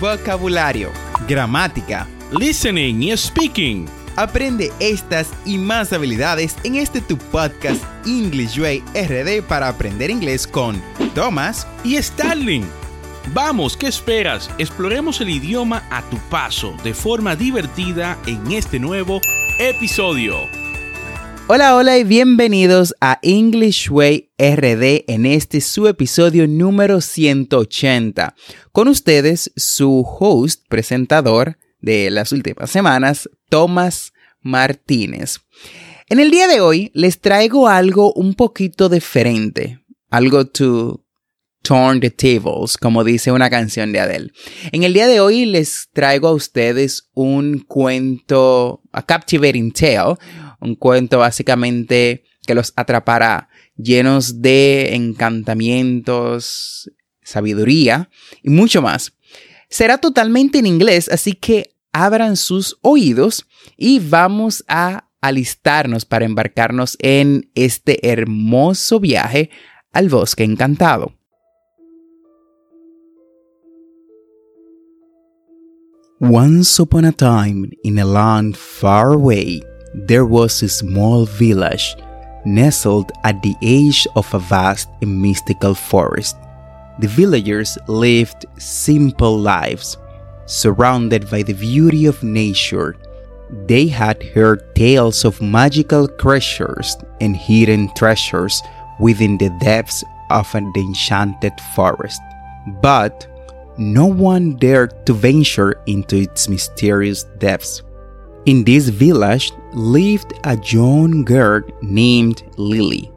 vocabulario, gramática, listening y speaking. Aprende estas y más habilidades en este tu podcast English Way RD para aprender inglés con Thomas y Starling. Vamos, ¿qué esperas? Exploremos el idioma a tu paso de forma divertida en este nuevo episodio. Hola, hola y bienvenidos a English Way RD en este su episodio número 180. Con ustedes, su host, presentador de las últimas semanas, Tomás Martínez. En el día de hoy les traigo algo un poquito diferente, algo to turn the tables, como dice una canción de Adele. En el día de hoy les traigo a ustedes un cuento, a captivating tale, un cuento básicamente que los atrapará, llenos de encantamientos, sabiduría y mucho más. Será totalmente en inglés, así que abran sus oídos y vamos a alistarnos para embarcarnos en este hermoso viaje al bosque encantado. Once upon a time, in a land far away, there was a small village nestled at the edge of a vast and mystical forest. The villagers lived simple lives, surrounded by the beauty of nature. They had heard tales of magical creatures and hidden treasures within the depths of an enchanted forest. But no one dared to venture into its mysterious depths. In this village lived a young girl named Lily.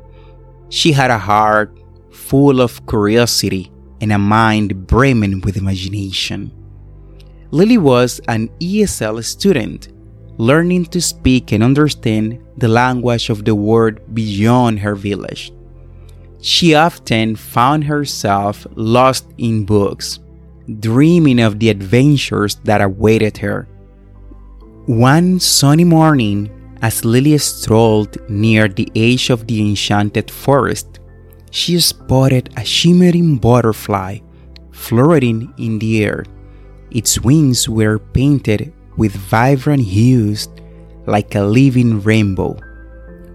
She had a heart full of curiosity and a mind brimming with imagination. Lily was an ESL student, learning to speak and understand the language of the world beyond her village. She often found herself lost in books, dreaming of the adventures that awaited her. One sunny morning, as Lily strolled near the edge of the enchanted forest, she spotted a shimmering butterfly floating in the air. Its wings were painted with vibrant hues like a living rainbow.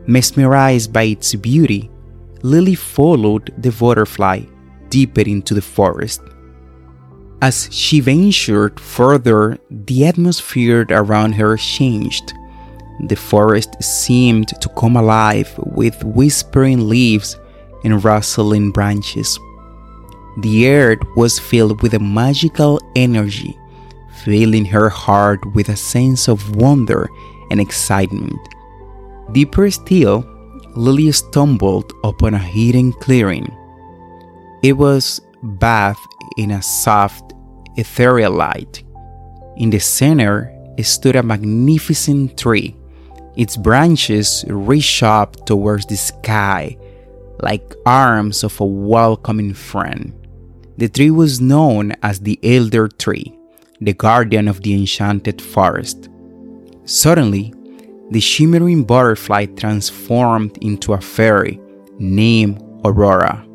Mesmerized by its beauty, Lily followed the butterfly deeper into the forest. As she ventured further, the atmosphere around her changed. The forest seemed to come alive with whispering leaves and rustling branches. The air was filled with a magical energy, filling her heart with a sense of wonder and excitement. Deeper still, Lily stumbled upon a hidden clearing. It was bathed in a soft, ethereal light. In the center stood a magnificent tree. Its branches reached up towards the sky like arms of a welcoming friend. The tree was known as the Elder Tree, the guardian of the enchanted forest. Suddenly, the shimmering butterfly transformed into a fairy named Aurora.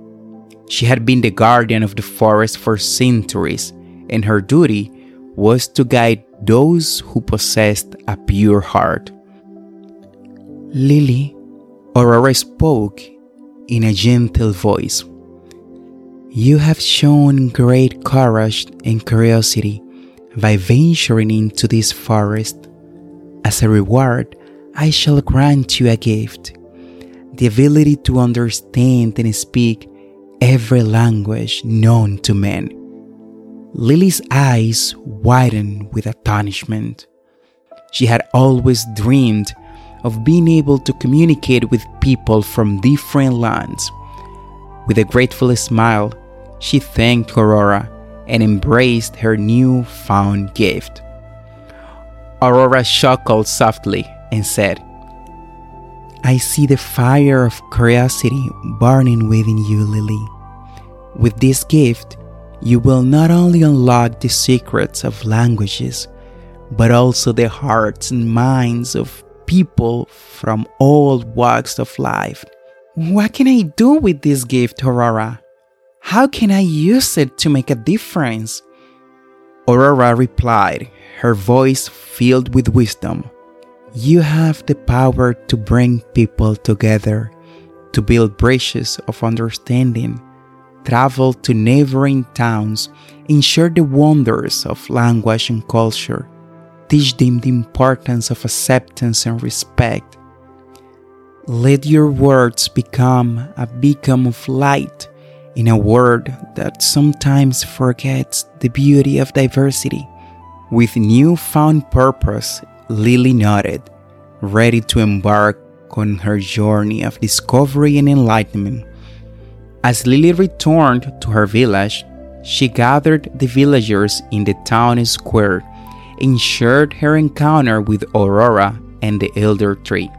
She had been the guardian of the forest for centuries, and her duty was to guide those who possessed a pure heart. Lily, Aurora spoke in a gentle voice. You have shown great courage and curiosity by venturing into this forest. As a reward, I shall grant you a gift the ability to understand and speak every language known to men. Lily's eyes widened with astonishment. She had always dreamed of being able to communicate with people from different lands. With a grateful smile, she thanked Aurora and embraced her new found gift. Aurora chuckled softly and said, I see the fire of curiosity burning within you, Lily. With this gift, you will not only unlock the secrets of languages, but also the hearts and minds of people from all walks of life. What can I do with this gift, Aurora? How can I use it to make a difference? Aurora replied, her voice filled with wisdom. You have the power to bring people together, to build bridges of understanding, travel to neighboring towns, and share the wonders of language and culture. Teach them the importance of acceptance and respect. Let your words become a beacon of light in a world that sometimes forgets the beauty of diversity. With newfound purpose, Lily nodded, ready to embark on her journey of discovery and enlightenment. As Lily returned to her village, she gathered the villagers in the town square and shared her encounter with Aurora and the elder tree.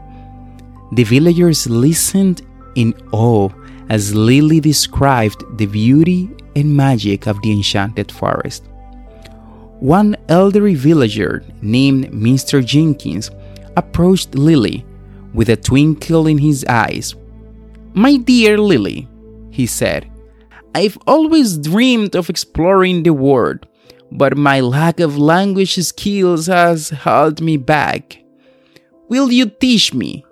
The villagers listened in awe as Lily described the beauty and magic of the enchanted forest. One elderly villager named Mr. Jenkins approached Lily with a twinkle in his eyes. My dear Lily, he said, I've always dreamed of exploring the world, but my lack of language skills has held me back. Will you teach me?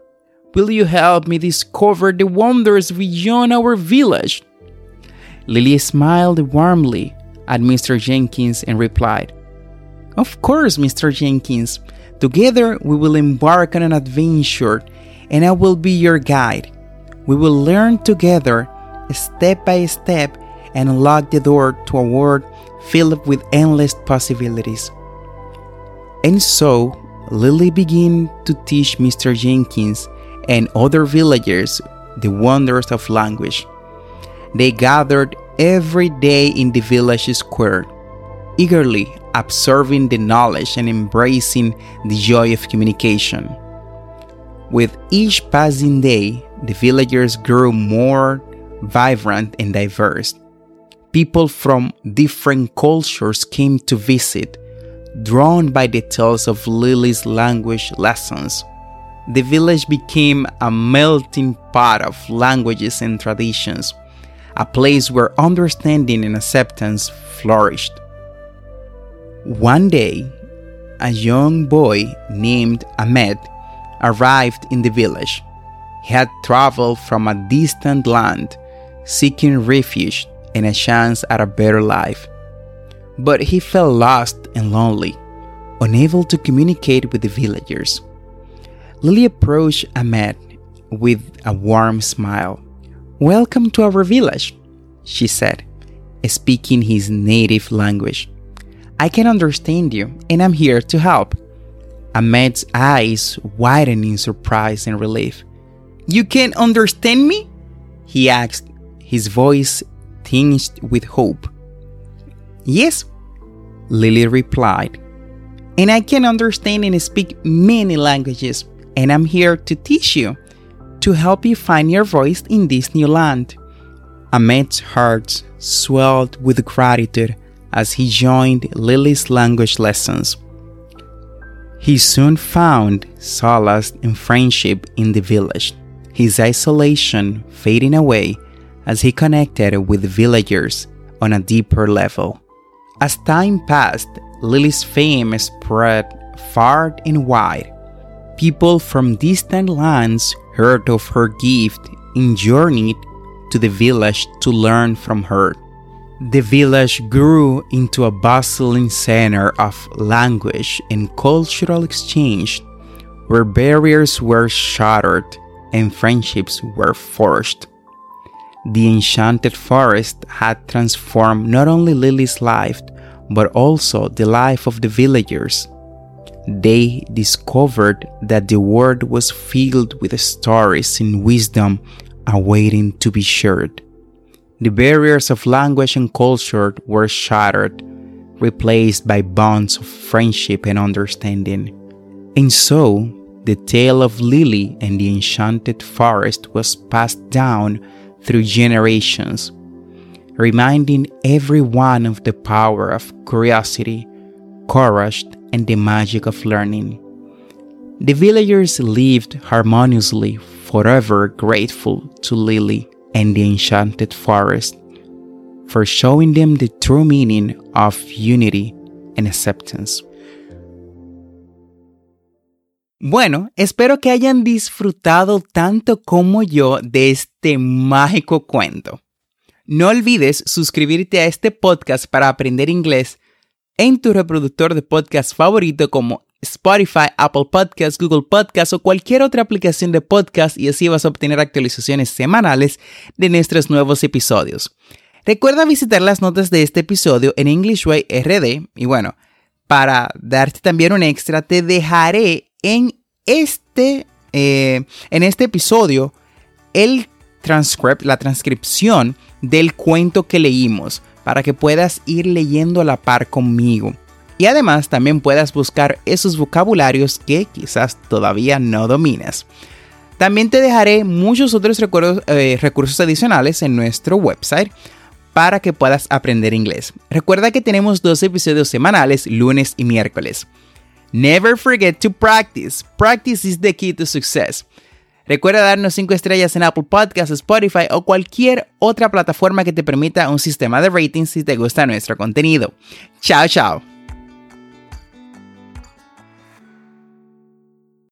Will you help me discover the wonders beyond our village? Lily smiled warmly at Mr. Jenkins and replied, Of course, Mr. Jenkins. Together we will embark on an adventure and I will be your guide. We will learn together, step by step, and unlock the door to a world filled with endless possibilities. And so, Lily began to teach Mr. Jenkins and other villagers the wonders of language. They gathered every day in the village square, eagerly absorbing the knowledge and embracing the joy of communication. With each passing day, the villagers grew more vibrant and diverse. People from different cultures came to visit, drawn by the tales of Lily's language lessons. The village became a melting pot of languages and traditions, a place where understanding and acceptance flourished. One day, a young boy named Ahmed arrived in the village. He had traveled from a distant land, seeking refuge and a chance at a better life. But he felt lost and lonely, unable to communicate with the villagers. Lily approached Ahmed with a warm smile. Welcome to our village, she said, speaking his native language. I can understand you, and I'm here to help. Ahmed's eyes widened in surprise and relief. You can understand me? He asked, his voice tinged with hope. Yes, Lily replied. And I can understand and speak many languages, and I'm here to teach you, to help you find your voice in this new land. Ahmed's heart swelled with gratitude as he joined Lily's language lessons. He soon found solace and friendship in the village, his isolation fading away as he connected with villagers on a deeper level. As time passed, Lily's fame spread far and wide. People from distant lands heard of her gift and journeyed to the village to learn from her. The village grew into a bustling center of language and cultural exchange where barriers were shattered and friendships were forged. The enchanted forest had transformed not only Lily's life but also the life of the villagers. They discovered that the world was filled with stories and wisdom awaiting to be shared. The barriers of language and culture were shattered, replaced by bonds of friendship and understanding. And so, the tale of Lily and the enchanted forest was passed down through generations, reminding everyone of the power of curiosity, courage, and the magic of learning. The villagers lived harmoniously, forever grateful to Lily and the enchanted forest for showing them the true meaning of unity and acceptance. Bueno, espero que hayan disfrutado tanto como yo de este mágico cuento. No olvides suscribirte a este podcast para aprender inglés en tu reproductor de podcast favorito como Spotify, Apple Podcasts, Google Podcasts o cualquier otra aplicación de podcast y así vas a obtener actualizaciones semanales de nuestros nuevos episodios. Recuerda visitar las notas de este episodio en English Way RD y bueno, para darte también un extra, te dejaré en este, eh, en este episodio el transcript, la transcripción del cuento que leímos para que puedas ir leyendo a la par conmigo. Y además también puedas buscar esos vocabularios que quizás todavía no dominas. También te dejaré muchos otros eh, recursos adicionales en nuestro website para que puedas aprender inglés. Recuerda que tenemos dos episodios semanales, lunes y miércoles. Never forget to practice. Practice is the key to success. Recuerda darnos 5 estrellas en Apple Podcasts, Spotify o cualquier otra plataforma que te permita un sistema de ratings si te gusta nuestro contenido. Chao, chao.